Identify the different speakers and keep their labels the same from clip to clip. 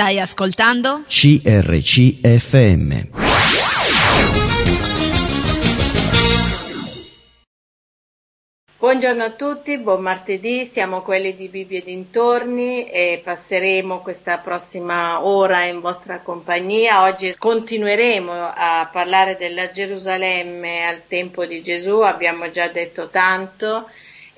Speaker 1: Stai ascoltando?
Speaker 2: CRCFM.
Speaker 3: Buongiorno a tutti, buon martedì, siamo quelli di Bibbia e dintorni e passeremo questa prossima ora in vostra compagnia. Oggi continueremo a parlare della Gerusalemme al tempo di Gesù, abbiamo già detto tanto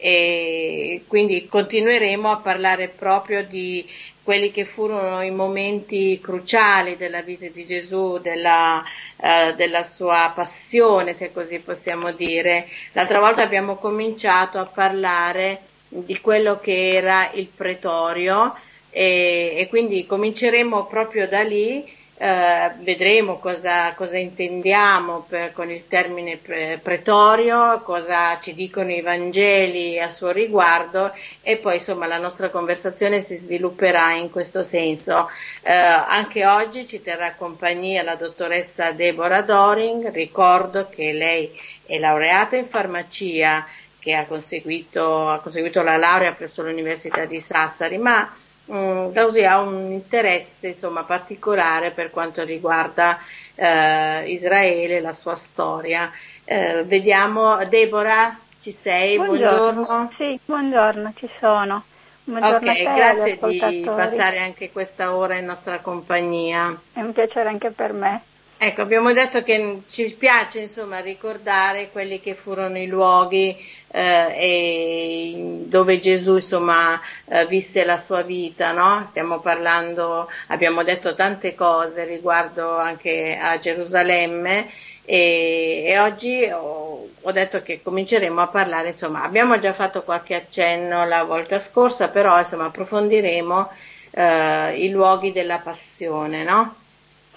Speaker 3: e quindi continueremo a parlare proprio di quelli che furono i momenti cruciali della vita di Gesù, della, eh, della, sua passione, se così possiamo dire. L'altra volta abbiamo cominciato a parlare di quello che era il pretorio e, e quindi cominceremo proprio da lì eh, vedremo cosa, cosa intendiamo per, con il termine pre, pretorio, cosa ci dicono i Vangeli a suo riguardo e poi insomma la nostra conversazione si svilupperà in questo senso. Eh, anche oggi ci terrà compagnia la dottoressa Deborah Doring, ricordo che lei è laureata in farmacia che ha conseguito, ha conseguito la laurea presso l'Università di Sassari, ma um, Gausi ha un interesse insomma, particolare per quanto riguarda eh, Israele, la sua storia. Eh, vediamo, Deborah, ci sei?
Speaker 4: Buongiorno.
Speaker 3: buongiorno.
Speaker 4: Sì, buongiorno, ci sono. Buongiorno
Speaker 3: ok, grazie di passare anche questa ora in nostra compagnia.
Speaker 4: È un piacere anche per me.
Speaker 3: Ecco, abbiamo detto che ci piace insomma ricordare quelli che furono i luoghi eh, dove Gesù insomma eh, visse la sua vita, no? Stiamo parlando, abbiamo detto tante cose riguardo anche a Gerusalemme e, e oggi ho, ho, detto che cominceremo a parlare, insomma, abbiamo già fatto qualche accenno la volta scorsa, però approfondiremo eh, i luoghi della passione, no?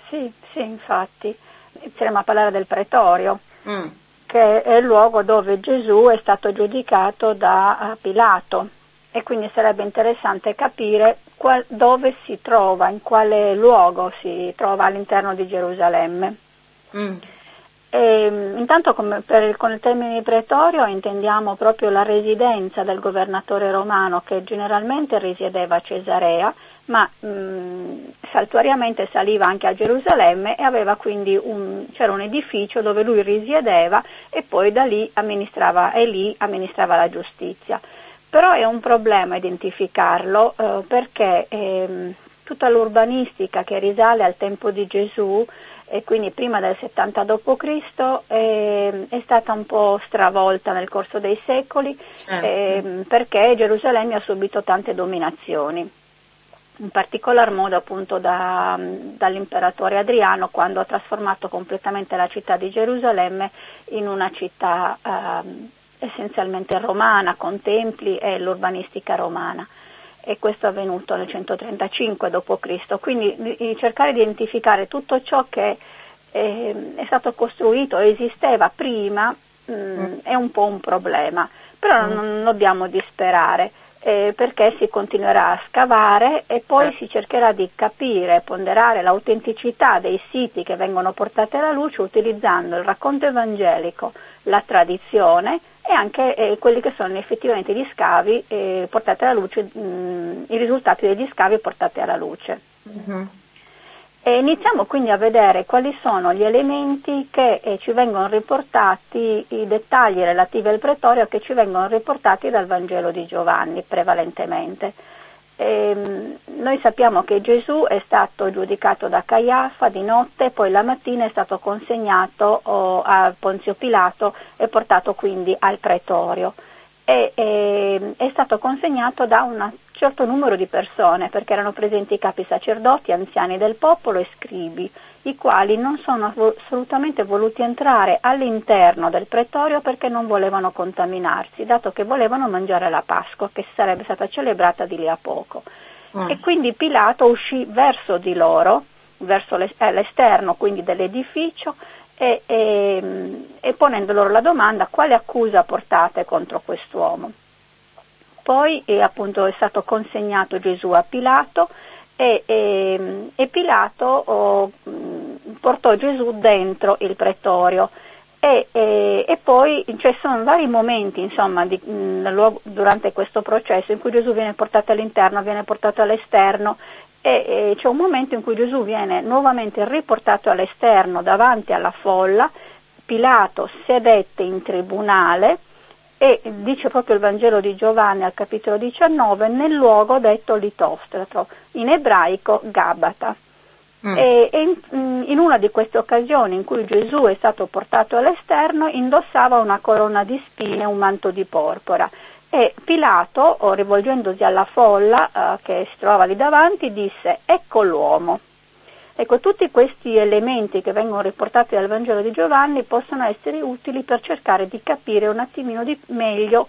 Speaker 4: Sì, sì, infatti. Inizieremo a parlare del pretorio,
Speaker 3: Mm.
Speaker 4: che è il luogo dove Gesù è stato giudicato da eh, Pilato e quindi sarebbe interessante capire qual- dove si trova, in quale luogo si trova all'interno di Gerusalemme.
Speaker 3: Mm.
Speaker 4: E, intanto come per con il termine pretorio intendiamo proprio la residenza del governatore romano che generalmente risiedeva a Cesarea, ma mh, saltuariamente saliva anche a Gerusalemme e aveva quindi un, c'era un edificio dove lui risiedeva e poi da lì amministrava, e lì amministrava la giustizia. Però è un problema identificarlo eh, perché ehm, tutta l'urbanistica che risale al tempo di Gesù e quindi prima del 70 d.C. eh, è stata un po' stravolta nel corso dei secoli
Speaker 3: Certo.
Speaker 4: ehm, perché Gerusalemme ha subito tante dominazioni, in particolar modo appunto da- dall'imperatore Adriano quando ha trasformato completamente la città di Gerusalemme in una città ehm, essenzialmente romana con templi e l'urbanistica romana. E questo è avvenuto nel 135 d.C. Quindi di- di cercare di identificare tutto ciò che ehm, è stato costruito e esisteva prima mh, è un po' un problema, però non, non dobbiamo disperare eh, perché si continuerà a scavare e poi si cercherà di capire, ponderare l'autenticità dei siti che vengono portati alla luce utilizzando il racconto evangelico, la tradizione e anche eh, quelli che sono effettivamente gli scavi eh, portati alla luce, mh, i risultati degli scavi portati alla luce.
Speaker 3: Mhm.
Speaker 4: E iniziamo quindi a vedere quali sono gli elementi che eh, ci vengono riportati, i dettagli relativi al pretorio che ci vengono riportati dal Vangelo di Giovanni prevalentemente. Ehm, noi sappiamo che Gesù è stato giudicato da Caiafa di notte, poi la mattina è stato consegnato oh, a Ponzio Pilato e portato quindi al pretorio. E, ehm, è stato consegnato da un certo numero di persone, perché erano presenti i capi sacerdoti, anziani del popolo e scribi, i quali non sono assolutamente voluti entrare all'interno del pretorio perché non volevano contaminarsi, dato che volevano mangiare la Pasqua, che sarebbe stata celebrata di lì a poco.
Speaker 3: Mm.
Speaker 4: E quindi Pilato uscì verso di loro, verso eh, l'esterno quindi dell'edificio, e, e- e ponendo loro la domanda quale accusa portate contro quest'uomo. Poi eh, appunto è stato consegnato Gesù a Pilato e, e- e Pilato oh, portò Gesù dentro il pretorio e, e- poi ci sono vari momenti insomma, di- mh, durante questo processo in cui Gesù viene portato all'interno, viene portato all'esterno e, e c'è un momento in cui Gesù viene nuovamente riportato all'esterno davanti alla folla, Pilato sedette in tribunale e dice proprio il Vangelo di Giovanni al capitolo 19 nel luogo detto litostrato, in ebraico Gabata. Mm. E, e in, in, una di queste occasioni in cui Gesù è stato portato all'esterno indossava una corona di spine e un manto di porpora e Pilato, rivolgendosi alla folla eh, che si trovava lì davanti, disse ecco l'uomo. Ecco, tutti questi elementi che vengono riportati dal Vangelo di Giovanni possono essere utili per cercare di capire un attimino di meglio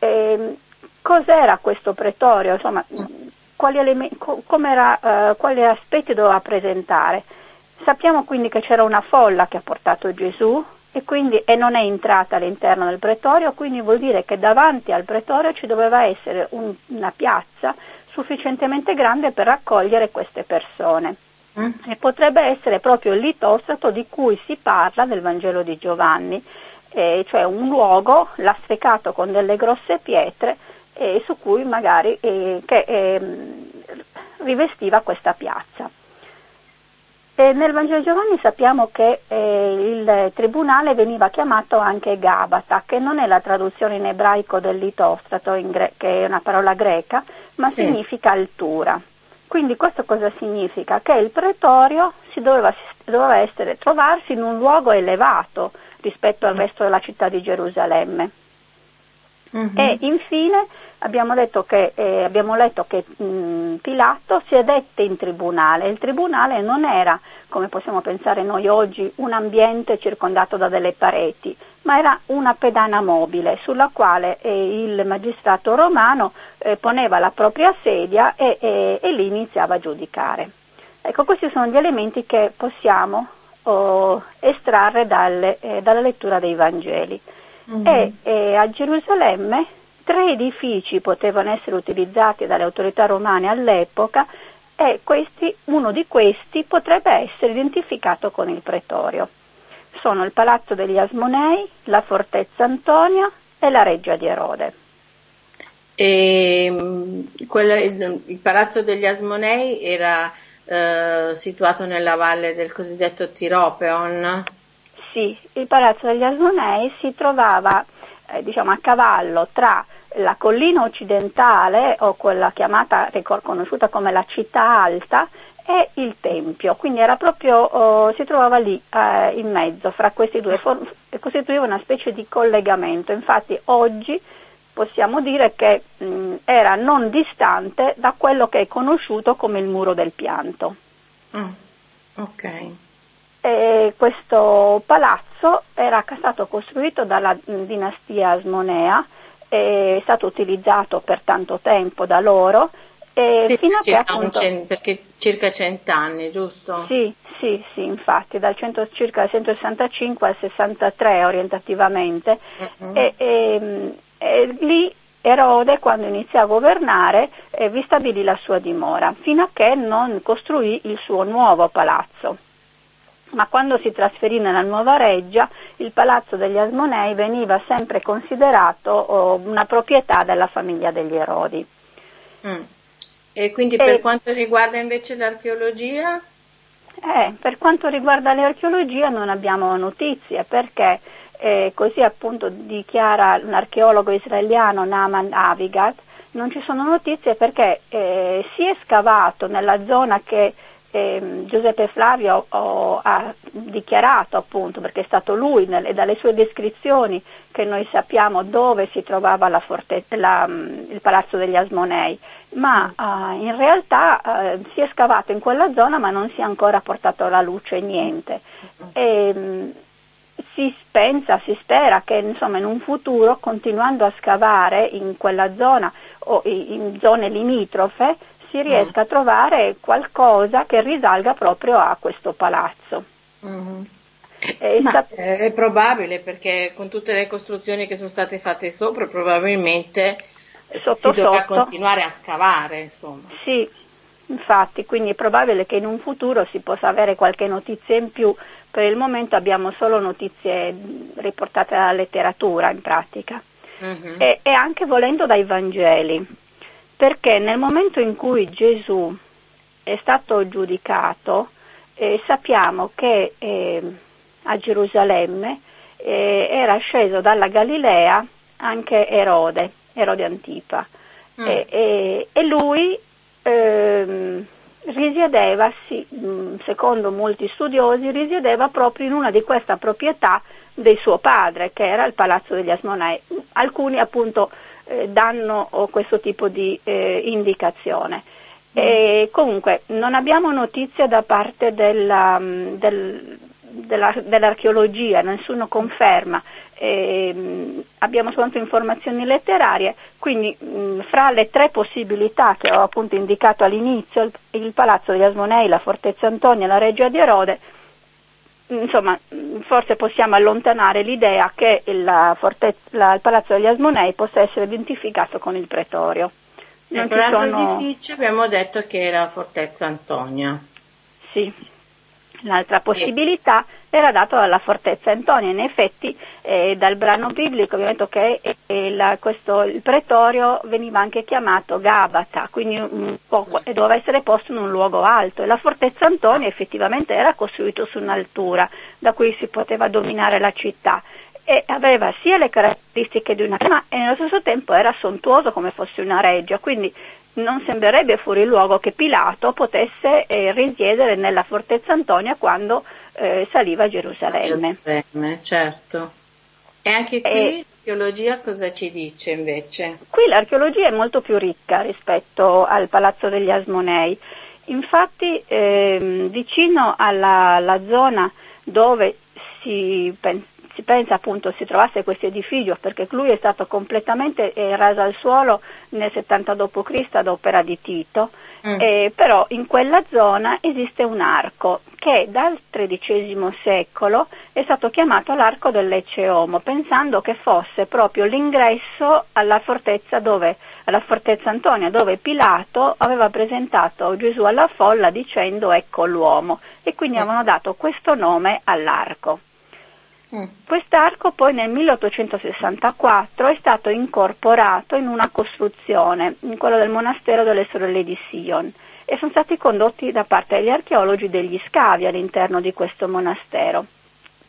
Speaker 4: eh, cos'era questo pretorio, insomma, quali, elementi, eh, quali aspetti doveva presentare. Sappiamo quindi che c'era una folla che ha portato Gesù, e, quindi, e non è entrata all'interno del pretorio, quindi vuol dire che davanti al pretorio ci doveva essere un, una piazza sufficientemente grande per raccogliere queste persone. Mm. E potrebbe essere proprio il litostrato di cui si parla nel Vangelo di Giovanni, eh, cioè un luogo lastricato con delle grosse pietre eh, su cui magari eh, che, ehm, rivestiva questa piazza. E nel Vangelo Giovanni sappiamo che eh, il tribunale veniva chiamato anche Gabata, che non è la traduzione in ebraico del litostrato, gre- che è una parola greca, ma sì. significa altura. Quindi questo cosa significa? Che il pretorio si doveva, doveva essere, trovarsi in un luogo elevato rispetto al mm. resto della città di Gerusalemme. Mm-hmm. E infine abbiamo, che, eh, abbiamo letto che mh, mm, Pilato sedette in tribunale. Il tribunale non era, come possiamo pensare noi oggi, un ambiente circondato da delle pareti, ma era una pedana mobile sulla quale eh, il magistrato romano eh, poneva la propria sedia e, e, e, lì iniziava a giudicare. Ecco, questi sono gli elementi che possiamo oh, estrarre dalle, eh, dalla lettura dei Vangeli. Mm-hmm. E, e a Gerusalemme Tre edifici potevano essere utilizzati dalle autorità romane all'epoca e questi, uno di questi potrebbe essere identificato con il pretorio. Sono il Palazzo degli Asmonei, la Fortezza Antonia e la Reggia di Erode.
Speaker 3: E, mm, quella, il, il, Palazzo degli Asmonei era eh, situato nella valle del cosiddetto Tiropeon?
Speaker 4: Sì, il Palazzo degli Asmonei si trovava eh, diciamo, a cavallo tra la collina occidentale o quella chiamata, conosciuta come la città alta e il tempio, quindi proprio, oh, si trovava lì eh, in mezzo fra questi due, for- costituiva una specie di collegamento, infatti oggi possiamo dire che mh, era non distante da quello che è conosciuto come il muro del pianto.
Speaker 3: Mm. Ok.
Speaker 4: E questo palazzo era stato costruito dalla dinastia Asmonea è stato utilizzato per tanto tempo da loro
Speaker 3: sì, fino a che appunto, cent, perché circa cent'anni, giusto?
Speaker 4: Sì, sì, sì, infatti, dal 100, circa dal 165 al 63 orientativamente. Uh-huh. E, e, e, lì Erode, quando iniziò a governare, eh, vi stabilì la sua dimora, fino a che non costruì il suo nuovo palazzo ma quando si trasferì nella nuova reggia il palazzo degli Asmonei veniva sempre considerato oh, una proprietà della famiglia degli Erodi.
Speaker 3: Mm. E quindi per e, quanto riguarda invece l'archeologia?
Speaker 4: Eh, per quanto riguarda l'archeologia non abbiamo notizie perché eh, così appunto dichiara un archeologo israeliano Naaman Avigat, non ci sono notizie perché eh, si è scavato nella zona che eh, Giuseppe Flavio oh, ha dichiarato appunto, perché è stato lui e dalle sue descrizioni che noi sappiamo dove si trovava la fortezza, la, mm, il palazzo degli Asmonei, ma uh, in realtà uh, si è scavato in quella zona ma non si è ancora portato alla luce niente. E, um, si pensa, si spera che insomma, in un futuro, continuando a scavare in quella zona o in zone limitrofe, si riesca mm. a trovare qualcosa che risalga proprio a questo palazzo.
Speaker 3: Mm. È, stat- è, probabile perché con tutte le costruzioni che sono state fatte sopra probabilmente sotto, si dovrà sotto. continuare a scavare. Insomma.
Speaker 4: Sì, infatti, quindi è probabile che in un futuro si possa avere qualche notizia in più. Per il momento abbiamo solo notizie riportate dalla letteratura in pratica mm-hmm. e, e anche volendo dai Vangeli perché nel momento in cui Gesù è stato giudicato, eh, sappiamo che eh, a Gerusalemme eh, era sceso dalla Galilea anche Erode, Erode Antipa, mm. e, lui ehm, risiedeva, sì, mm, secondo molti studiosi, risiedeva proprio in una di queste proprietà di suo padre, che era il Palazzo degli Asmonei. Alcuni appunto eh, danno questo tipo di eh, indicazione. Mm. E comunque non abbiamo notizie da parte della, mm, del, della, dell'archeologia, nessuno conferma, eh, abbiamo soltanto informazioni letterarie, quindi mh, fra le tre possibilità che ho appunto indicato all'inizio, il, il Palazzo degli Asmonei, la Fortezza Antonia e la Reggia di Erode, insomma, forse possiamo allontanare l'idea che il, fortezza, il Palazzo degli Asmonei possa essere identificato con il Pretorio.
Speaker 3: Non ecco, l'altro sono... edificio abbiamo detto che era Fortezza Antonia.
Speaker 4: Sì. L'altra possibilità era data dalla fortezza. Antonia, in effetti eh, dal brano biblico detto che eh, la, il pretorio veniva anche chiamato Gabata, quindi doveva essere posto in un luogo alto. E la fortezza Antonia effettivamente era costruita su un'altura da cui si poteva dominare la città. E aveva sia le caratteristiche di una ma e nello stesso tempo era sontuoso come fosse una reggia, quindi non sembrerebbe fuori luogo che Pilato potesse eh, risiedere nella fortezza Antonia quando eh, saliva a Gerusalemme.
Speaker 3: Gerusalemme. Certo. E anche qui e, l'archeologia cosa ci dice invece?
Speaker 4: Qui l'archeologia è molto più ricca rispetto al Palazzo degli Asmonei. Infatti ehm, vicino alla, zona dove si pensa si pensa appunto si trovasse questo edificio perché lui è stato completamente eh, raso al suolo nel 70 d.C. ad opera di Tito, mm. eh, però in quella zona esiste un arco che dal XIII secolo è stato chiamato l'arco dell'Ecceomo, pensando che fosse proprio l'ingresso alla fortezza, dove, alla fortezza Antonia, dove Pilato aveva presentato Gesù alla folla dicendo ecco l'uomo e quindi mm. avevano dato questo nome all'arco. Mm. Quest'arco poi nel 1864 è stato incorporato in una costruzione, in quello del monastero delle sorelle di Sion, e sono stati condotti da parte degli archeologi degli scavi all'interno di questo monastero.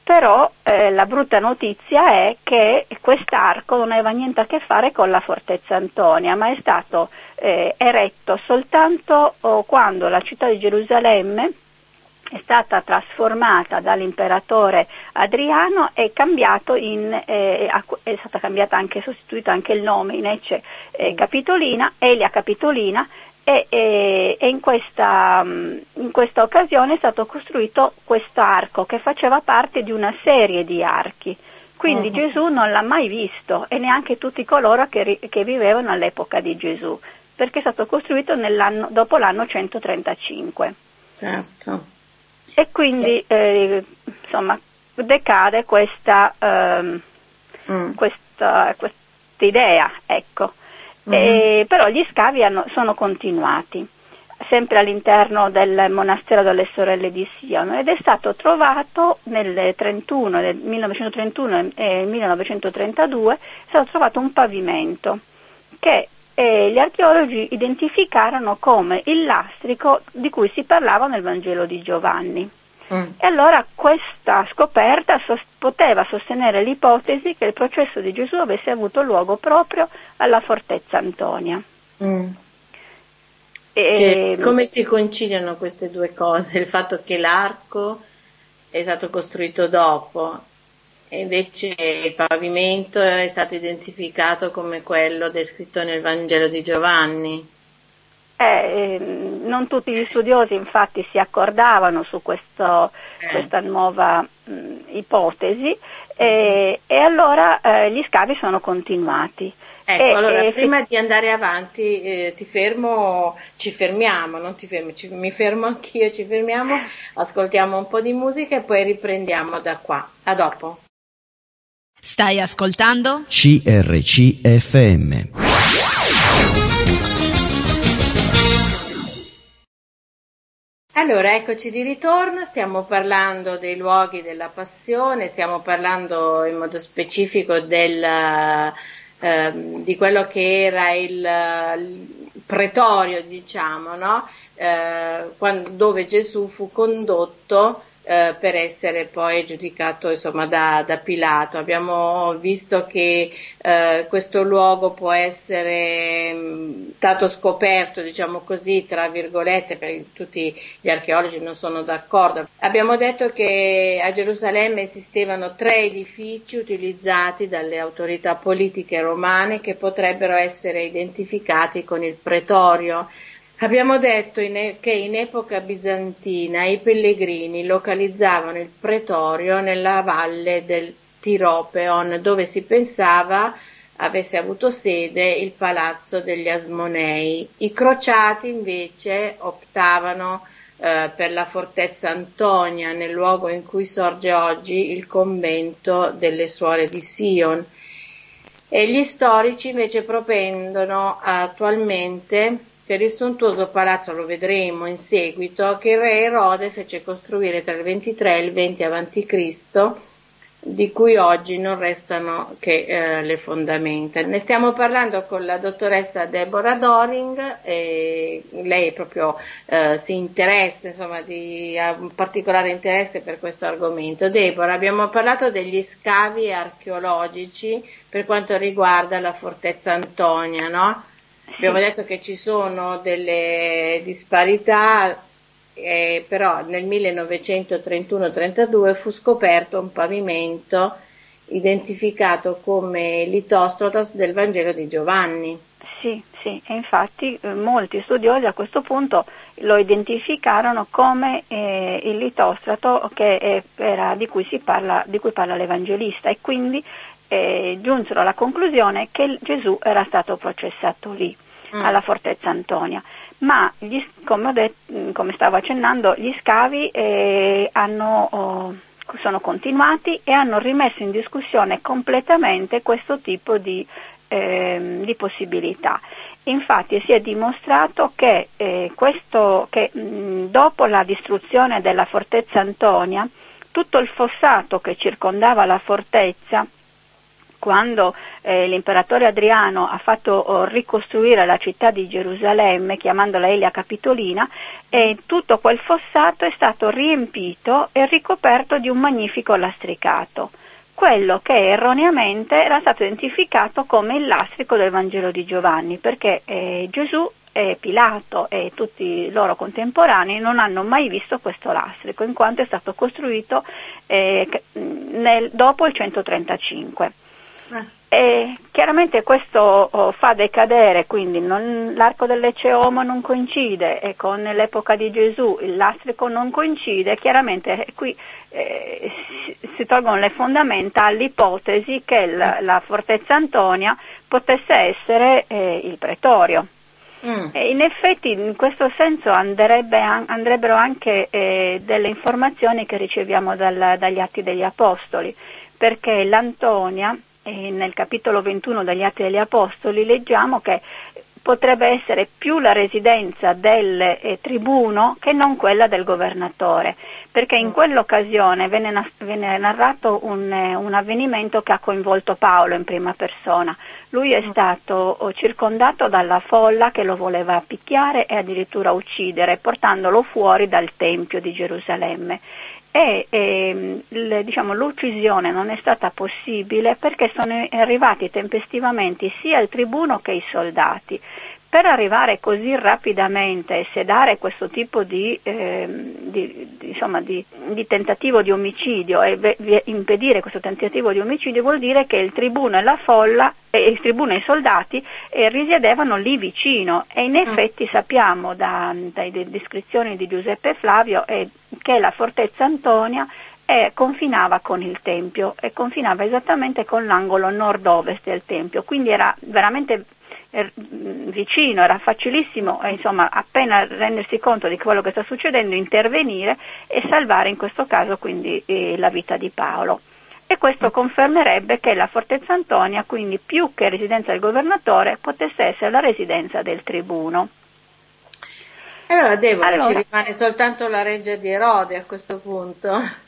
Speaker 4: Però eh, la brutta notizia è che quest'arco non aveva niente a che fare con la fortezza Antonia, ma è stato eh, eretto soltanto oh, quando la città di Gerusalemme è stata trasformata dall'imperatore Adriano e in, eh, è stata cambiata anche, sostituito anche il nome in Ecce eh, Capitolina, Elia Capitolina e, e, e in, questa, mm, in, questa, occasione è stato costruito questo arco che faceva parte di una serie di archi. Quindi uh-huh. Gesù non l'ha mai visto e neanche tutti coloro che, che vivevano all'epoca di Gesù, perché è stato costruito dopo l'anno 135.
Speaker 3: Certo
Speaker 4: e quindi eh, insomma, decade questa, ehm, mm. questa, questa, idea, ecco. mm e, però gli scavi hanno, sono continuati sempre all'interno del monastero delle sorelle di Sion ed è stato trovato nel, 31, nel 1931 e 1932 è stato trovato un pavimento che eh, gli archeologi identificarono come il lastrico di cui si parlava nel Vangelo di Giovanni. Mm. E allora questa scoperta sos- poteva sostenere l'ipotesi che il processo di Gesù avesse avuto luogo proprio alla fortezza Antonia. Mm.
Speaker 3: E, come si conciliano queste due cose? Il fatto che l'arco è stato costruito dopo e invece il pavimento è stato identificato come quello descritto nel Vangelo di Giovanni.
Speaker 4: Eh, non tutti gli studiosi infatti si accordavano su questo, eh. questa nuova mh, ipotesi eh, e allora eh, gli scavi sono continuati.
Speaker 3: Ecco, e, allora e prima di andare avanti eh, ti fermo, ci fermiamo, non ti fermi, ci, mi fermo anch'io, ci fermiamo, ascoltiamo un po' di musica e poi riprendiamo da qua. A dopo.
Speaker 2: Stai ascoltando? CRCFM.
Speaker 3: Allora, eccoci di ritorno, stiamo parlando dei luoghi della passione, stiamo parlando in modo specifico del, eh, di quello che era il, il pretorio, diciamo, no? eh, quando, dove Gesù fu condotto eh, per essere poi giudicato insomma, da, da Pilato. Abbiamo visto che eh, questo luogo può essere mh, mm, stato scoperto, diciamo così, tra virgolette, perché tutti gli archeologi non sono d'accordo. Abbiamo detto che a Gerusalemme esistevano tre edifici utilizzati dalle autorità politiche romane che potrebbero essere identificati con il pretorio Abbiamo detto in, che in epoca bizantina i pellegrini localizzavano il pretorio nella valle del Tiropeon, dove si pensava avesse avuto sede il palazzo degli Asmonei. I crociati invece optavano eh, per la fortezza Antonia, nel luogo in cui sorge oggi il convento delle suore di Sion. E gli storici invece propendono attualmente per il sontuoso palazzo lo vedremo in seguito che il re Erode fece costruire tra il 23 e il 20 a.C., di cui oggi non restano che eh, le fondamenta. Ne stiamo parlando con la dottoressa Deborah Doring, lei proprio eh, si interessa, insomma, di, ha un particolare interesse per questo argomento. Deborah, abbiamo parlato degli scavi archeologici per quanto riguarda la fortezza Antonia, no? Abbiamo detto che ci sono delle disparità, eh, però nel 1931-32 fu scoperto un pavimento identificato come litostrotos del Vangelo di Giovanni.
Speaker 4: Sì, sì, e infatti eh, molti studiosi a questo punto lo identificarono come eh, il litostrato che era, di, cui parla, di cui parla l'Evangelista e quindi eh, giunsero alla conclusione che Gesù era stato processato lì mm. alla fortezza Antonia. Ma gli, come, detto, come, stavo accennando, gli scavi eh, hanno, oh, sono continuati e hanno rimesso in discussione completamente questo tipo di, eh, di possibilità. Infatti si è dimostrato che, eh, questo, che mh, dopo la distruzione della fortezza Antonia, tutto il fossato che circondava la fortezza quando eh, l'imperatore Adriano ha fatto oh, ricostruire la città di Gerusalemme chiamandola Elia Capitolina e tutto quel fossato è stato riempito e ricoperto di un magnifico lastricato, quello che erroneamente era stato identificato come il lastrico del Vangelo di Giovanni, perché eh, Gesù Pilato e tutti i loro contemporanei non hanno mai visto questo lastrico, in quanto è stato costruito eh, nel, dopo il 135. E chiaramente questo oh, fa decadere, quindi non, l'arco dell'Ecce Homo non coincide e con l'epoca di Gesù il lastrico non coincide, chiaramente qui eh, si, si, tolgono le fondamenta all'ipotesi che il, la fortezza Antonia potesse essere eh, il pretorio. Mm. in effetti in questo senso andrebbero anche eh, delle informazioni che riceviamo dal, dagli atti degli Apostoli, perché l'Antonia e nel capitolo 21 degli Atti degli Apostoli leggiamo che potrebbe essere più la residenza del eh, tribuno che non quella del governatore, perché in quell'occasione venne, venne narrato un, eh, un, avvenimento che ha coinvolto Paolo in prima persona. Lui è stato oh, circondato dalla folla che lo voleva picchiare e addirittura uccidere, portandolo fuori dal Tempio di Gerusalemme e ehm, le, diciamo, l'uccisione non è stata possibile perché sono arrivati tempestivamente sia il tribuno che i soldati per arrivare così rapidamente e sedare questo tipo di, eh, di, di, insomma, di, tentativo di omicidio e ve, impedire questo tentativo di omicidio vuol dire che il tribuno e la folla, eh, il tribuno e i soldati eh, risiedevano lì vicino e in mm. effetti sappiamo da, dalle descrizioni di Giuseppe Flavio eh, che la fortezza Antonia e confinava con il Tempio e confinava esattamente con l'angolo nord-ovest del Tempio, quindi era veramente Er, vicino, era facilissimo, eh, insomma, appena rendersi conto di quello che sta succedendo, intervenire e salvare in questo caso quindi eh, la vita di Paolo. E questo confermerebbe che la Fortezza Antonia, quindi più che residenza del governatore, potesse essere la residenza del tribuno.
Speaker 3: Allora, Deborah, allora, ci rimane soltanto la reggia di Erode a questo punto.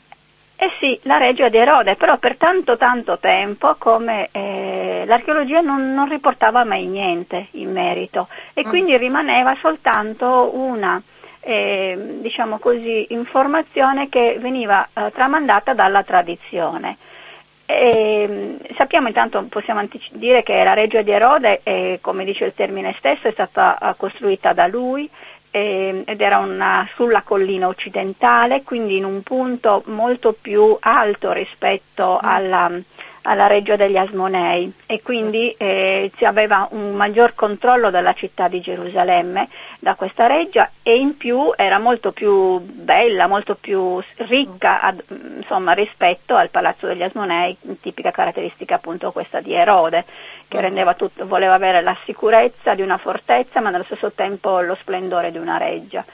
Speaker 4: Eh sì, la regia di Erode, però per tanto tanto tempo come eh, l'archeologia non, non, riportava mai niente in merito e mm. quindi rimaneva soltanto una eh, diciamo così, informazione che veniva eh, tramandata dalla tradizione. E, ehm, sappiamo intanto, possiamo antici- dire che la reggia di Erode, eh, come dice il termine stesso, è stata uh, costruita da lui eh, ed era una, sulla collina occidentale, quindi in un punto molto più alto rispetto alla, alla Reggio degli Asmonei e quindi eh, si aveva un maggior controllo della città di Gerusalemme da questa reggia e in più era molto più bella, molto più ricca ad, insomma, rispetto al Palazzo degli Asmonei, tipica caratteristica appunto questa di Erode, che rendeva tutto, voleva avere la sicurezza di una fortezza ma nello stesso tempo lo splendore di una reggia.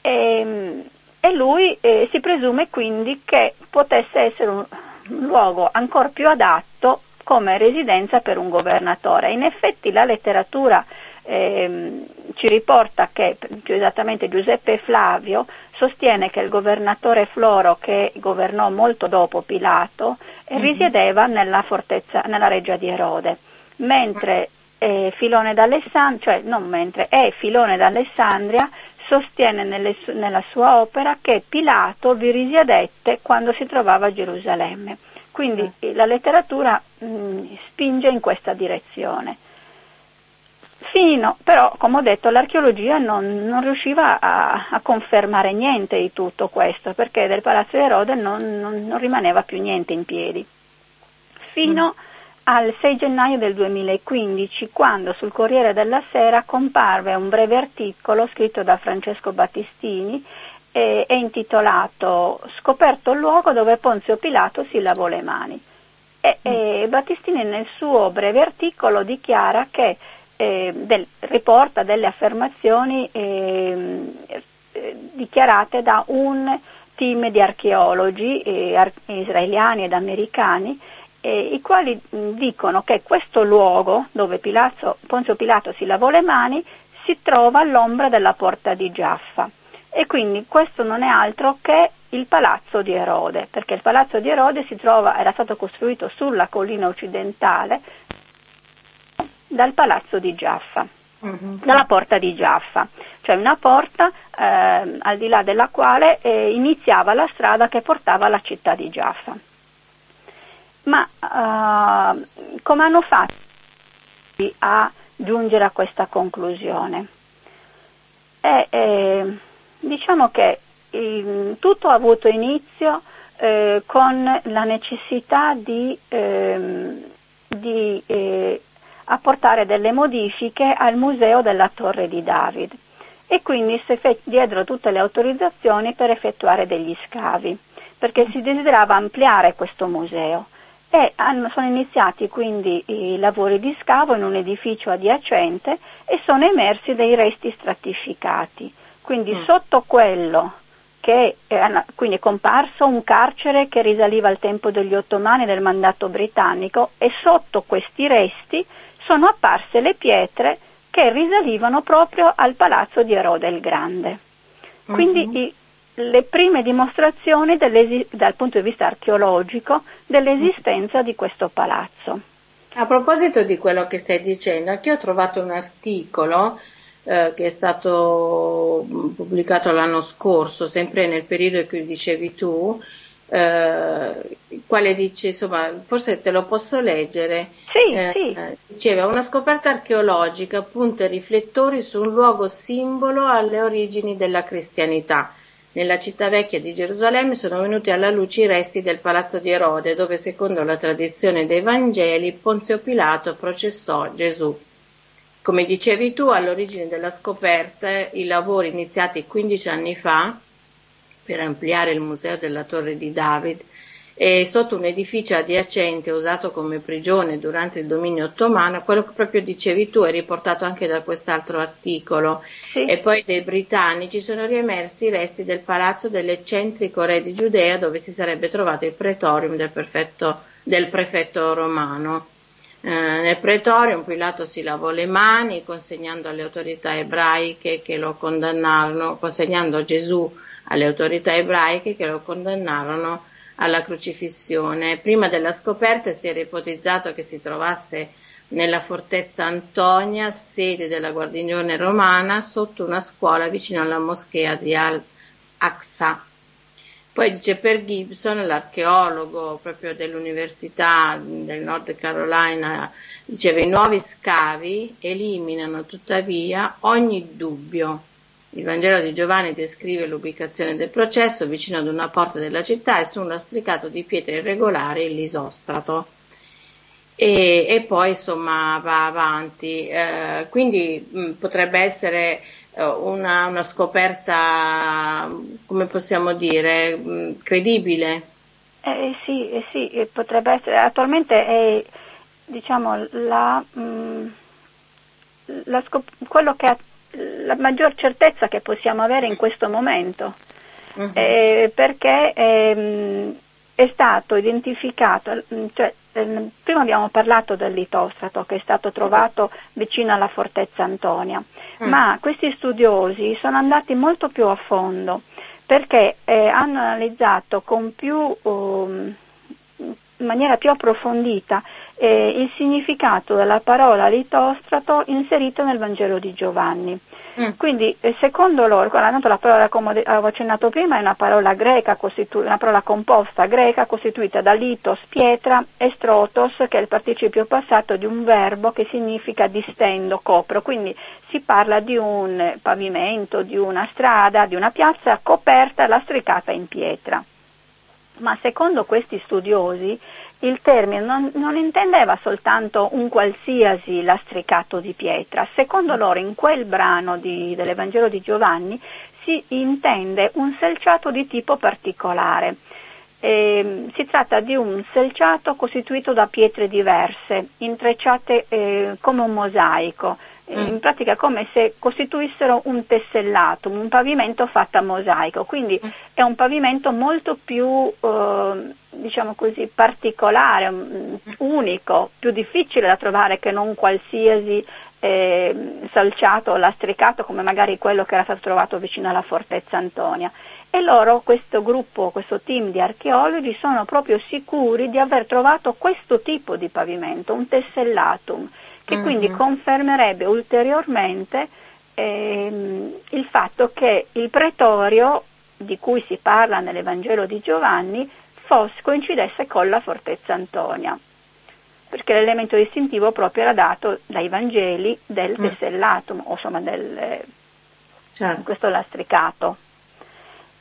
Speaker 4: E, e lui eh, si presume quindi che potesse essere un, luogo ancora più adatto come residenza per un governatore. In effetti la letteratura ehm, ci riporta che, più esattamente Giuseppe Flavio, sostiene che il governatore Floro, che governò molto dopo Pilato, mm-hmm. risiedeva nella fortezza, nella reggia di Erode, mentre eh, Filone d'Alessandria, cioè non mentre, è Filone d'Alessandria sostiene nelle, nella sua opera che Pilato vi risiedette quando si trovava a Gerusalemme. Quindi eh. la letteratura mh, mm, spinge in questa direzione. Fino, però, come ho detto, l'archeologia non, non riusciva a, a, confermare niente di tutto questo, perché del Palazzo di Erode non, non, non rimaneva più niente in piedi. Fino mm al 6 gennaio del 2015, quando sul Corriere della Sera comparve un breve articolo scritto da Francesco Battistini e, e intitolato Scoperto il luogo dove Ponzio Pilato si lavò le mani. E, e Battistini nel suo breve articolo dichiara che eh, del, riporta delle affermazioni eh, eh, dichiarate da un team di archeologi eh, ar- israeliani ed americani eh, i quali dicono che questo luogo dove Pilato, Ponzio Pilato si lavò le mani si trova all'ombra della porta di Giaffa e quindi questo non è altro che il palazzo di Erode, perché il palazzo di Erode trova, era stato costruito sulla collina occidentale dal palazzo di Giaffa, uh-huh. dalla porta di Giaffa, cioè una porta eh, al di là della quale eh, iniziava la strada che portava alla città di Giaffa. Ma uh, come hanno fatto a giungere a questa conclusione? E, eh, diciamo che eh, tutto ha avuto inizio eh, con la necessità di, ehm, di eh, apportare delle modifiche al museo della Torre di David e quindi si diedero tutte le autorizzazioni per effettuare degli scavi, perché si desiderava ampliare questo museo e hanno, sono iniziati quindi i lavori di scavo in un edificio adiacente e sono emersi dei resti stratificati. Quindi mm. sotto quello che è, quindi è comparso un carcere che risaliva al tempo degli ottomani del mandato britannico e sotto questi resti sono apparse le pietre che risalivano proprio al palazzo di Erode il Grande. Quindi mm-hmm. i, le prime dimostrazioni dal punto di vista archeologico dell'esistenza di questo palazzo.
Speaker 3: A proposito di quello che stai dicendo, anche io ho trovato un articolo eh, che è stato mm, pubblicato l'anno scorso, sempre nel periodo in cui dicevi tu, eh, quale dice, insomma, forse te lo posso leggere.
Speaker 4: Sì, eh, sì.
Speaker 3: Diceva una scoperta archeologica punta i riflettori su un luogo simbolo alle origini della cristianità nella città vecchia di Gerusalemme sono venuti alla luce i resti del palazzo di Erode, dove secondo la tradizione dei Vangeli Ponzio Pilato processò Gesù. Come dicevi tu, all'origine della scoperta i lavori iniziati 15 anni fa per ampliare il museo della Torre di David e sotto un edificio adiacente usato come prigione durante il dominio ottomano, quello che proprio dicevi tu è riportato anche da quest'altro articolo, sì. e poi dei britannici sono riemersi i resti del palazzo dell'eccentrico re di Giudea dove si sarebbe trovato il pretorium del, prefetto, del prefetto romano. Eh, nel pretorium Pilato si lavò le mani consegnando alle autorità ebraiche che lo condannarono, consegnando Gesù alle autorità ebraiche che lo condannarono alla crocifissione. Prima della scoperta si era ipotizzato che si trovasse nella fortezza Antonia, sede della guarnigione romana, sotto una scuola vicino alla moschea di Al-Aqsa. Poi dice per Gibson, l'archeologo proprio dell'Università del Nord Carolina, diceva i nuovi scavi eliminano tuttavia ogni dubbio. Il Vangelo di Giovanni descrive l'ubicazione del processo vicino ad una porta della città e su un lastricato di pietre irregolari l'isostrato e, e poi insomma va avanti. Eh, quindi mh, potrebbe essere eh, una, una, scoperta, come possiamo dire, mh, credibile.
Speaker 4: Eh, sì, eh, sì, potrebbe essere. Attualmente è diciamo, la, mh, la scop- quello che la maggior certezza che possiamo avere in questo momento. Uh-huh. Eh, perché ehm, è stato identificato, cioè, ehm, prima abbiamo parlato del litostrato che è stato trovato vicino alla fortezza Antonia, mm. ma questi studiosi sono andati molto più a fondo perché eh, hanno analizzato con più, um, in maniera più approfondita eh, il significato della parola litostrato inserito nel Vangelo di Giovanni. Mm. Quindi eh, secondo loro, tanto la parola come avevo accennato prima è una parola greca, costitu- una parola composta greca costituita da litos, pietra e strotos che è il participio passato di un verbo che significa distendo, copro, quindi si parla di un pavimento, di una strada, di una piazza coperta e lastricata in pietra. Ma secondo questi studiosi il termine non, non, intendeva soltanto un qualsiasi lastricato di pietra, secondo loro in quel brano di, dell'Evangelo di Giovanni si intende un selciato di tipo particolare. Eh, si tratta di un selciato costituito da pietre diverse, intrecciate eh, come un mosaico. In pratica come se costituissero un tessellato, un pavimento fatto a mosaico, quindi mm. è un pavimento molto più eh, diciamo così, particolare, mm, unico, più difficile da trovare che non qualsiasi eh, salciato o lastricato come magari quello che era stato trovato vicino alla fortezza Antonia. E loro, questo gruppo, questo team di archeologi, sono proprio sicuri di aver trovato questo tipo di pavimento, un tessellatum, che mm-hmm. quindi confermerebbe ulteriormente ehm, il fatto che il pretorio di cui si parla nell'Evangelo di Giovanni fosse, coincidesse con la fortezza Antonia, perché l'elemento distintivo proprio era dato dai Vangeli del mm. tessellatum, o insomma del, certo. questo lastricato.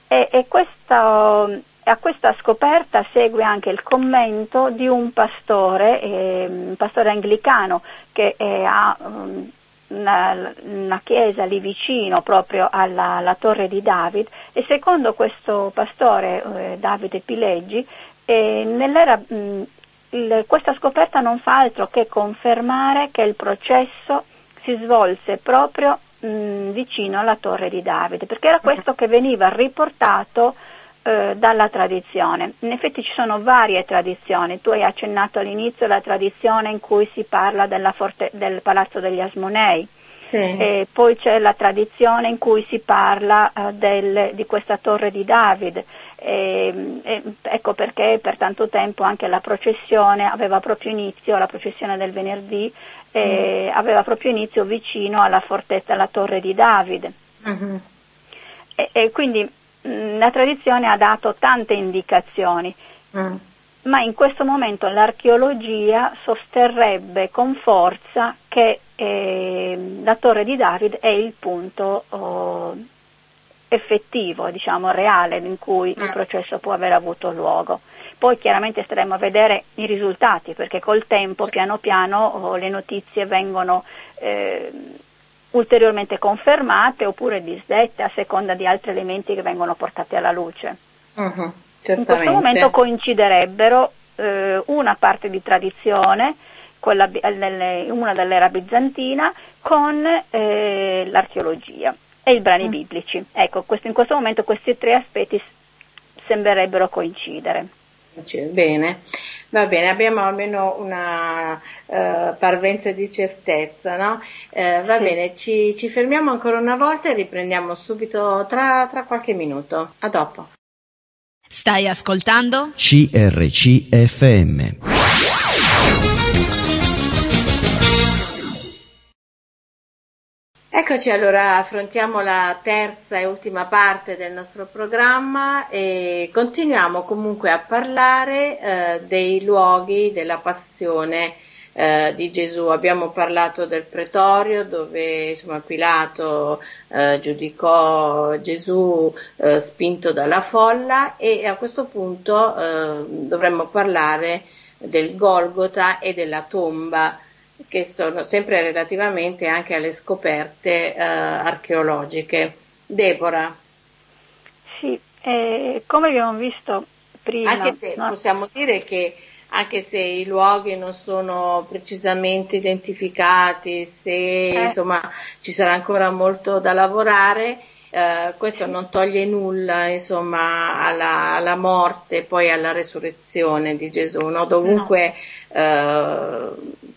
Speaker 4: E, e questo, a questa scoperta segue anche il commento di un pastore, eh, un pastore anglicano che eh, ha um, una, una, chiesa lì vicino proprio alla, alla, torre di David e secondo questo pastore eh, Davide Pileggi eh, mh, il, questa scoperta non fa altro che confermare che il processo si svolse proprio mh, vicino alla torre di Davide perché era questo che veniva riportato eh, dalla tradizione. In effetti ci sono varie tradizioni, tu hai accennato all'inizio la tradizione in cui si parla forte- del Palazzo degli Asmonei, sì. poi c'è la tradizione in cui si parla uh, del, di questa torre di David. E, e, ecco perché per tanto tempo anche la processione aveva proprio inizio, la processione del venerdì, mm. aveva proprio inizio vicino alla fortezza, alla torre di David. Mm-hmm. E, e, quindi la tradizione ha dato tante indicazioni, mm. ma in questo momento l'archeologia sosterrebbe con forza che eh, la torre di David è il punto oh, effettivo, diciamo reale, in cui mm. il processo può aver avuto luogo. Poi chiaramente staremo a vedere i risultati, perché col tempo, piano piano, oh, le notizie vengono eh, ulteriormente confermate oppure disdette a seconda di altri elementi che vengono portati alla luce. Uh-huh, In questo momento coinciderebbero eh, una parte di tradizione, quella, delle, una dell'era bizantina, con eh, l'archeologia e i brani uh biblici. Ecco, questo, in questo momento questi tre aspetti sembrerebbero coincidere.
Speaker 3: Bene. Va bene, abbiamo almeno una uh, parvenza di certezza, no? Uh, va sì. bene, ci, ci, fermiamo ancora una volta e riprendiamo subito tra, tra qualche minuto. A dopo.
Speaker 2: Stai ascoltando?
Speaker 1: CRCFM.
Speaker 3: Eccoci allora, affrontiamo la terza e ultima parte del nostro programma e continuiamo comunque a parlare eh, dei luoghi della passione eh, di Gesù. Abbiamo parlato del pretorio dove insomma, Pilato eh, giudicò Gesù eh, spinto dalla folla e a questo punto eh, dovremmo parlare del Golgota e della tomba che sono sempre relativamente anche alle scoperte eh, archeologiche. Deborah.
Speaker 4: Sì, eh, come abbiamo visto prima.
Speaker 3: Anche se no? possiamo dire che anche se i luoghi non sono precisamente identificati, se eh. insomma ci sarà ancora molto da lavorare, eh, questo non toglie nulla insomma alla, alla, morte e poi alla resurrezione di Gesù, no? dovunque no. Eh,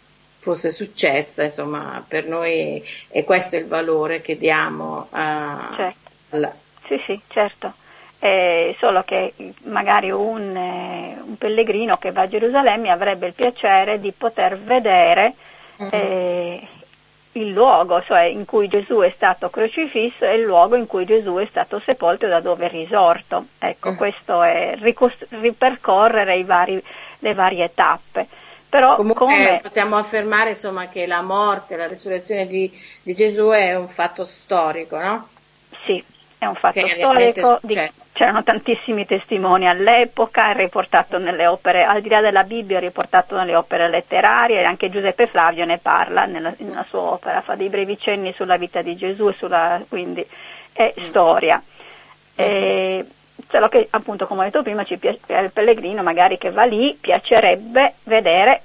Speaker 3: fosse successa, insomma, per noi è questo il valore che diamo a...
Speaker 4: Certo. Alla... Sì, sì, certo. Eh, solo che magari un, eh, un, pellegrino che va a Gerusalemme avrebbe il piacere di poter vedere mm-hmm. eh, il luogo cioè, in cui Gesù è stato crocifisso e il luogo in cui Gesù è stato sepolto e da dove è risorto. Ecco, mm-hmm. questo è ripercorrere vari, le varie tappe. Però
Speaker 3: Comunque
Speaker 4: come...
Speaker 3: possiamo affermare insomma, che la morte, la risurrezione di, di, Gesù è un fatto storico, no?
Speaker 4: Sì, è un fatto che storico, di, c'erano tantissimi testimoni all'epoca, è riportato nelle opere, al di là della Bibbia, è riportato nelle opere letterarie, anche Giuseppe Flavio ne parla nella, nella sua opera, fa dei brevi cenni sulla vita di Gesù, sulla, quindi è mm. storia. Mm. E, solo che appunto come ho detto prima ci piace, il pellegrino magari che va lì piacerebbe vedere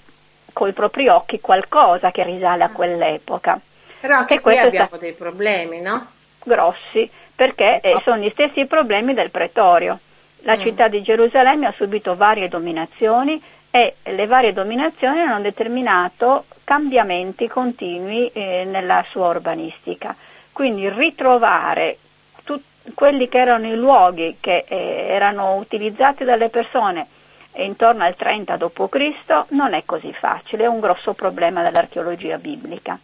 Speaker 4: coi propri occhi qualcosa che risale a quell'epoca.
Speaker 3: Però anche qui abbiamo sta... dei problemi, no?
Speaker 4: Grossi, perché eh, sono gli stessi problemi del pretorio. La mm. città di Gerusalemme ha subito varie dominazioni e le varie dominazioni hanno determinato cambiamenti continui eh, nella sua urbanistica. Quindi ritrovare quelli che erano i luoghi che eh, erano utilizzati dalle persone intorno al 30 d.C. non è così facile, è un grosso problema dell'archeologia biblica.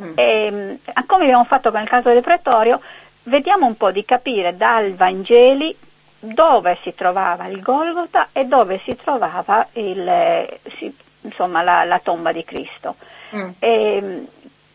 Speaker 4: Mm. E, mm, come abbiamo fatto con il caso del pretorio, vediamo un po' di capire dal Vangeli dove si trovava il Golgota e dove si trovava il, si, insomma, la, la, tomba di Cristo. Mm. E,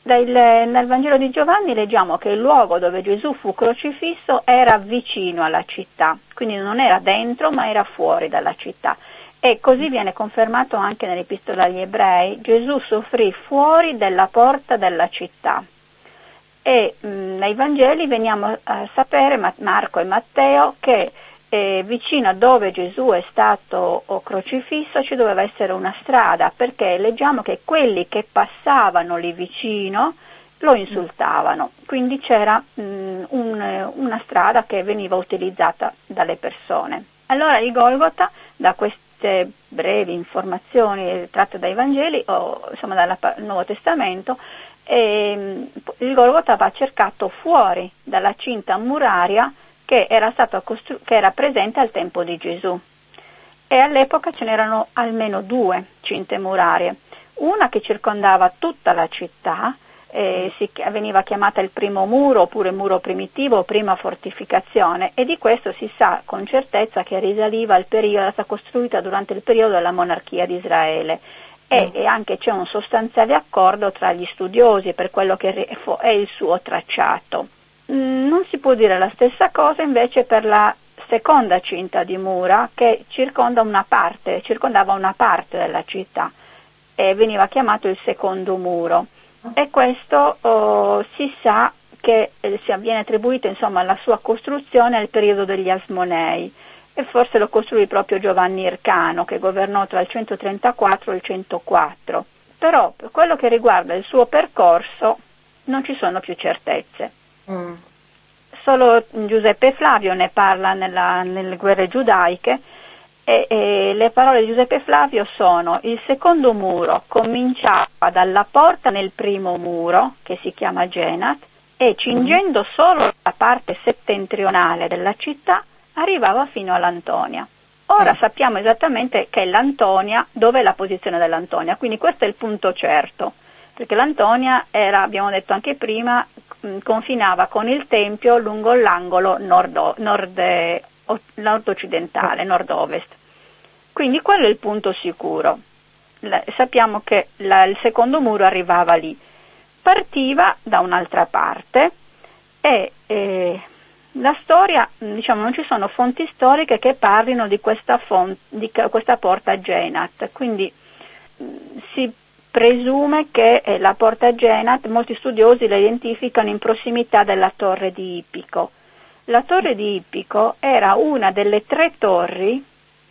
Speaker 4: mm, dal, nel Vangelo di Giovanni leggiamo che il luogo dove Gesù fu crocifisso era vicino alla città, quindi non era dentro ma era fuori dalla città. E così viene confermato anche nell'Epistola agli Ebrei, Gesù soffrì fuori della porta della città. E mh, nei Vangeli veniamo a sapere, Marco e Matteo, che eh, vicino a dove Gesù è stato crocifisso ci doveva essere una strada perché leggiamo che quelli che passavano lì vicino lo insultavano, quindi c'era mh, un, una strada che veniva utilizzata dalle persone. Allora il Golgota, da queste brevi informazioni tratte dai Vangeli o insomma dal Nuovo Testamento, eh, il Golgota va cercato fuori dalla cinta muraria che era, costru- che era presente al tempo di Gesù. E all'epoca ce n'erano almeno due cinte murarie, una che circondava tutta la città, eh, si, veniva chiamata il primo muro oppure muro primitivo o prima fortificazione e di questo si sa con certezza che risaliva al periodo, era stata costruita durante il periodo della monarchia di Israele e, mm. e anche c'è un sostanziale accordo tra gli studiosi per quello che è il suo tracciato. Mm, non si può dire la stessa cosa invece per la seconda cinta di mura che circonda una parte, circondava una parte della città e veniva chiamato il secondo muro. E questo oh, si sa che eh, viene attribuito insomma, alla sua costruzione al periodo degli Asmonei e forse lo costruì proprio Giovanni Ircano che governò tra il 134 e il 104. Però per quello che riguarda il suo percorso non ci sono più certezze. Mm. Solo Giuseppe Flavio ne parla nella, nelle guerre giudaiche e, e, le parole di Giuseppe Flavio sono il secondo muro cominciava dalla porta nel primo muro, che si chiama Genat, e cingendo solo la parte settentrionale della città arrivava fino all'Antonia. Ora mm. sappiamo esattamente che è l'Antonia, dove è la posizione dell'Antonia, quindi questo è il punto certo perché l'Antonia era, abbiamo detto anche prima, confinava con il Tempio lungo l'angolo nord, nord, nord-occidentale, nord-ovest. Quindi quello è il punto sicuro. La, sappiamo che la, il secondo muro arrivava lì. Partiva da un'altra parte e eh, la storia, diciamo, non ci sono fonti storiche che parlino di questa, font, di questa porta Genat, quindi si presume che eh, la porta Genat, molti studiosi la identificano in prossimità della torre di Ippico. La torre di Ippico era una delle tre torri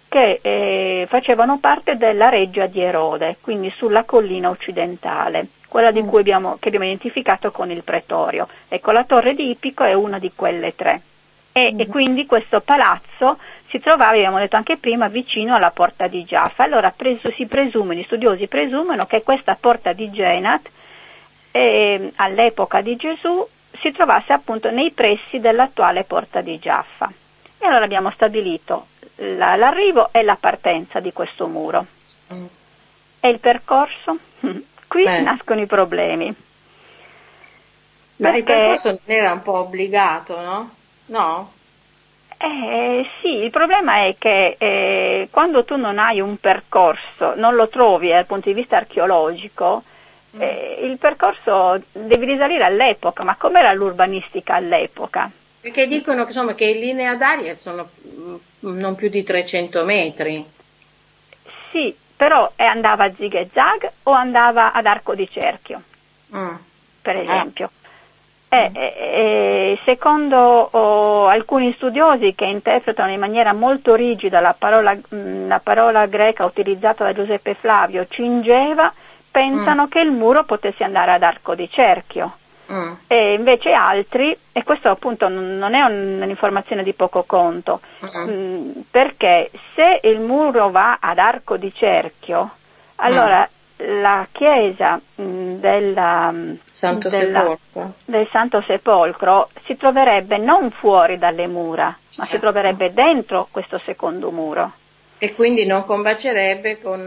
Speaker 4: che eh, facevano parte della reggia di Erode, quindi sulla collina occidentale, quella mm. abbiamo, che abbiamo identificato con il pretorio. Ecco, la torre di Ippico è una di quelle tre. E, mm. e quindi questo palazzo si trovava, abbiamo detto anche prima, vicino alla porta di Giaffa. Allora preso, si presume, gli studiosi presumono che questa porta di Genat eh, all'epoca di Gesù si trovasse appunto nei pressi dell'attuale porta di Giaffa. E allora abbiamo stabilito la, l'arrivo e la partenza di questo muro. Mm. E il percorso? Qui Beh. nascono i problemi.
Speaker 3: Ma il percorso non era un po' obbligato, no? No?
Speaker 4: Eh, sì, il problema è che eh, quando tu non hai un percorso, non lo trovi dal punto di vista archeologico, mm. eh, il percorso devi risalire all'epoca, ma com'era l'urbanistica all'epoca?
Speaker 3: Perché dicono che, insomma, che in linea d'aria sono mm, non più di 300 metri.
Speaker 4: Sì, però andava a zig e zag o andava ad arco di cerchio, mm. per esempio. Ah. Eh, eh, secondo oh, alcuni studiosi che interpretano in maniera molto rigida la parola, mh, mm, la parola greca utilizzata da Giuseppe Flavio, cingeva, pensano mm. che il muro potesse andare ad arco di cerchio. Mm. E invece altri, e questo appunto non è un'informazione di poco conto, mm. mh, perché se il muro va ad arco di cerchio, allora mm la chiesa della,
Speaker 3: Santo della,
Speaker 4: del Santo Sepolcro si troverebbe non fuori dalle mura, ma certo. si troverebbe dentro questo secondo muro.
Speaker 3: E quindi non combacerebbe con,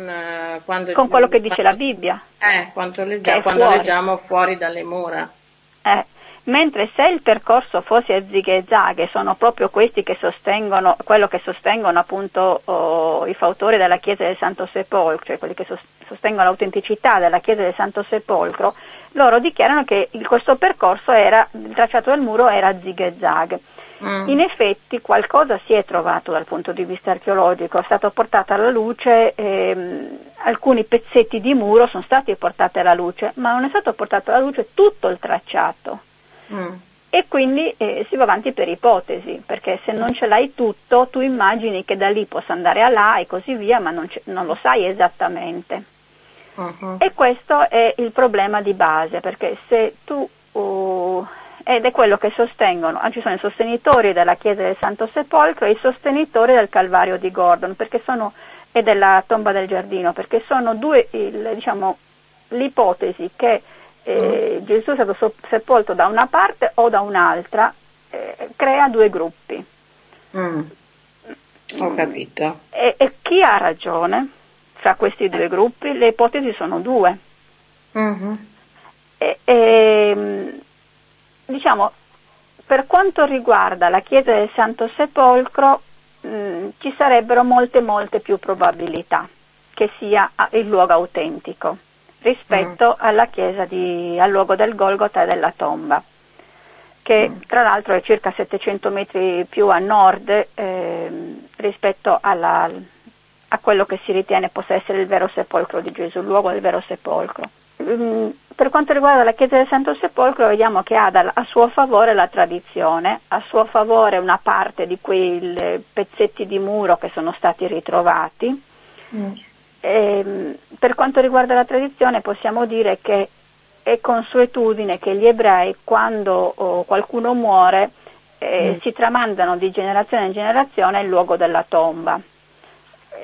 Speaker 3: uh,
Speaker 4: con quello che dice la Bibbia.
Speaker 3: Eh, quando, leggiamo, quando fuori. leggiamo fuori dalle mura.
Speaker 4: Eh, mentre se il percorso fosse a zighe e zaghe, sono proprio questi che sostengono, quello che sostengono appunto oh, i fautori della Chiesa del Santo Sepolcro, cioè quelli che sostengono l'autenticità della Chiesa del Santo Sepolcro, loro dichiarano che il, questo percorso era, il tracciato del muro era a zighe e zaghe. Mm. In effetti qualcosa si è trovato dal punto di vista archeologico, è stato portato alla luce, ehm, alcuni pezzetti di muro sono stati portati alla luce, ma non è stato portato alla luce tutto il tracciato. Mm. E quindi eh, si va avanti per ipotesi, perché se non ce l'hai tutto, tu immagini che da lì possa andare a là e così via, ma non, non lo sai esattamente. Uh-huh. E questo è il problema di base, perché se tu, uh, ed è quello che sostengono, ah, ci sono i sostenitori della Chiesa del Santo Sepolcro e i sostenitori del Calvario di Gordon sono, e della tomba del giardino, perché sono due, il, diciamo, l'ipotesi che eh. Gesù è stato sepolto da una parte o da un'altra, eh, crea due gruppi.
Speaker 3: Mm. Ho capito.
Speaker 4: E, e, chi ha ragione fra questi due gruppi? Le ipotesi sono due. Mm-hmm. E, e, diciamo, per quanto riguarda la chiesa del Santo Sepolcro, mh, mm, ci sarebbero molte, molte più probabilità che sia il luogo autentico rispetto mm. alla chiesa di, al luogo del Golgota e della tomba, che mm. tra l'altro è circa 700 metri più a nord eh, rispetto alla, a quello che si ritiene possa essere il vero sepolcro di Gesù, il luogo del vero sepolcro. Mm, per quanto riguarda la chiesa del Santo Sepolcro vediamo che ha a suo favore la tradizione, a suo favore una parte di quei pezzetti di muro che sono stati ritrovati. Mm eh, per quanto riguarda la tradizione possiamo dire che è consuetudine che gli ebrei quando oh, qualcuno muore eh, mm. si tramandano di generazione in generazione il luogo della tomba.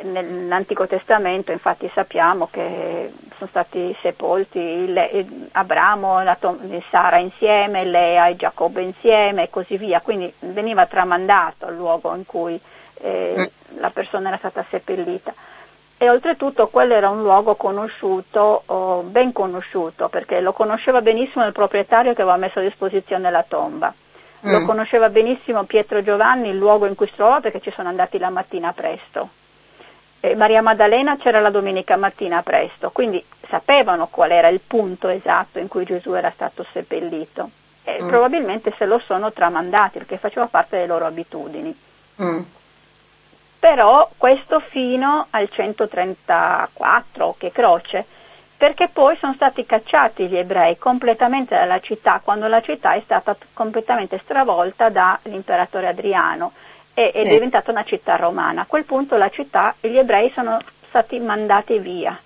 Speaker 4: Nell'Antico Testamento infatti sappiamo che sono stati sepolti Le, Abramo e Sara insieme, Lea e Giacobbe insieme e così via, quindi veniva tramandato il luogo in cui eh, mm. la persona era stata seppellita. E oltretutto quello era un luogo conosciuto, oh, ben conosciuto, perché lo conosceva benissimo il proprietario che aveva messo a disposizione la tomba. Mm. Lo conosceva benissimo Pietro Giovanni, il luogo in cui si trovava perché ci sono andati la mattina presto. E Maria Maddalena c'era la domenica mattina presto, quindi sapevano qual era il punto esatto in cui Gesù era stato seppellito e mm. probabilmente se lo sono tramandati perché faceva parte delle loro abitudini. Mm però questo fino al 134 che croce, perché poi sono stati cacciati gli ebrei completamente dalla città quando la città è stata completamente stravolta dall'imperatore Adriano e è diventata una città romana. A quel punto la città, gli ebrei sono stati mandati via,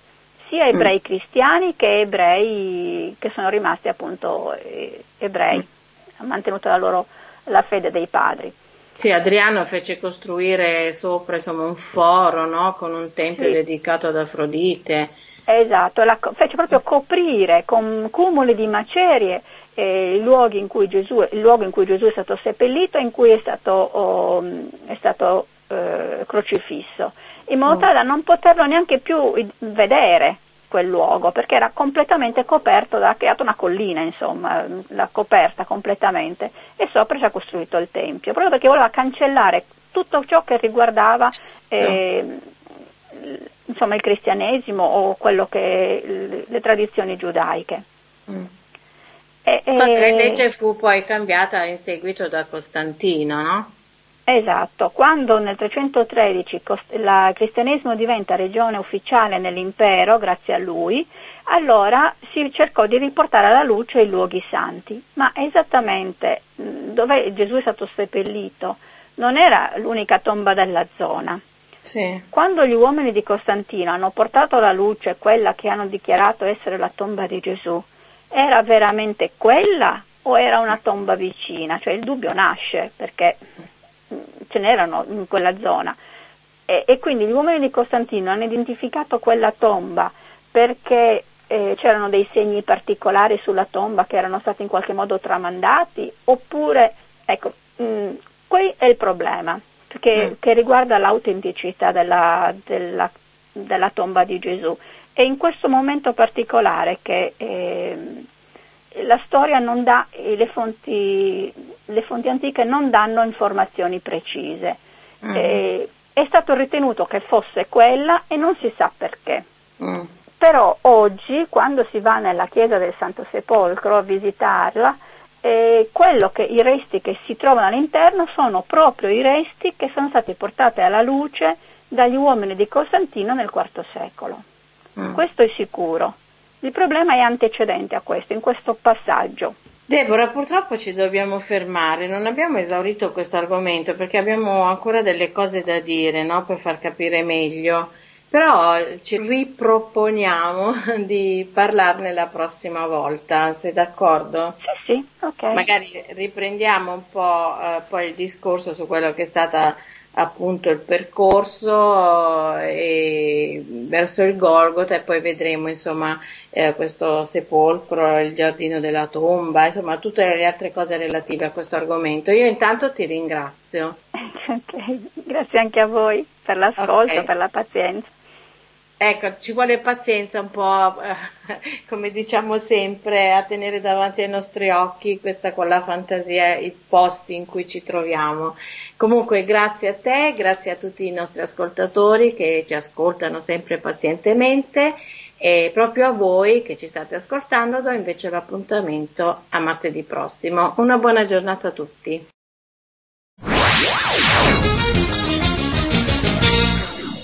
Speaker 4: sia ebrei mm. cristiani che ebrei che sono rimasti appunto eh, ebrei, mm. hanno mantenuto la loro la fede dei padri.
Speaker 3: Sì, Adriano fece costruire sopra insomma, un foro no? con un tempio sì. dedicato ad Afrodite.
Speaker 4: Esatto, la, fece proprio coprire con cumuli di macerie eh, il, in Gesù, il, luogo in cui Gesù è stato seppellito e in cui è stato, oh, è stato eh, crocifisso, in modo mm. tale da non poterlo neanche più vedere quel luogo perché era completamente coperto, ha creato una collina insomma, l'ha coperta completamente e sopra ci ha costruito il tempio, proprio perché voleva cancellare tutto ciò che riguardava eh, insomma, il cristianesimo o quello che, le tradizioni giudaiche.
Speaker 3: Mm. E, e... invece fu poi cambiata in seguito da Costantino, no?
Speaker 4: Esatto, quando nel 313 il cristianesimo diventa regione ufficiale nell'impero, grazie a lui, allora si cercò di riportare alla luce i luoghi santi, ma esattamente dove Gesù è stato seppellito non era l'unica tomba della zona. Sì. Quando gli uomini di Costantino hanno portato alla luce quella che hanno dichiarato essere la tomba di Gesù, era veramente quella o era una tomba vicina? Cioè il dubbio nasce perché ce n'erano in quella zona. E, e, quindi gli uomini di Costantino hanno identificato quella tomba perché eh, c'erano dei segni particolari sulla tomba che erano stati in qualche modo tramandati, oppure, ecco, mh, mm, qui è il problema, che, mm. che riguarda l'autenticità della, della, della, tomba di Gesù. E in questo momento particolare che eh, la storia non dà, le fonti, le fonti, antiche non danno informazioni precise. Mm. Eh, è stato ritenuto che fosse quella e non si sa perché. Mm. Però oggi, quando si va nella chiesa del Santo Sepolcro a visitarla, eh, che i resti che si trovano all'interno sono proprio i resti che sono stati portati alla luce dagli uomini di Costantino nel IV secolo. Mm. Questo è sicuro. Il problema è antecedente a questo, in questo passaggio.
Speaker 3: Deborah, purtroppo ci dobbiamo fermare, non abbiamo esaurito questo argomento perché abbiamo ancora delle cose da dire no? per far capire meglio, però ci riproponiamo di parlarne la prossima volta, sei d'accordo?
Speaker 4: Sì, sì, ok.
Speaker 3: Magari riprendiamo un po' eh, poi il discorso su quello che è stata appunto il percorso eh, verso il Golgota e poi vedremo insomma eh, questo sepolcro, il giardino della tomba, insomma tutte le altre cose relative a questo argomento. Io intanto ti ringrazio.
Speaker 4: Okay. Grazie anche a voi per l'ascolto, okay. per la pazienza.
Speaker 3: Ecco, ci vuole pazienza un po', eh, come diciamo sempre, a tenere davanti ai nostri occhi questa con la fantasia, i posti in cui ci troviamo. Comunque grazie a te, grazie a tutti i nostri ascoltatori che ci ascoltano sempre pazientemente e proprio a voi che ci state ascoltando do invece l'appuntamento a martedì prossimo. Una buona giornata a tutti.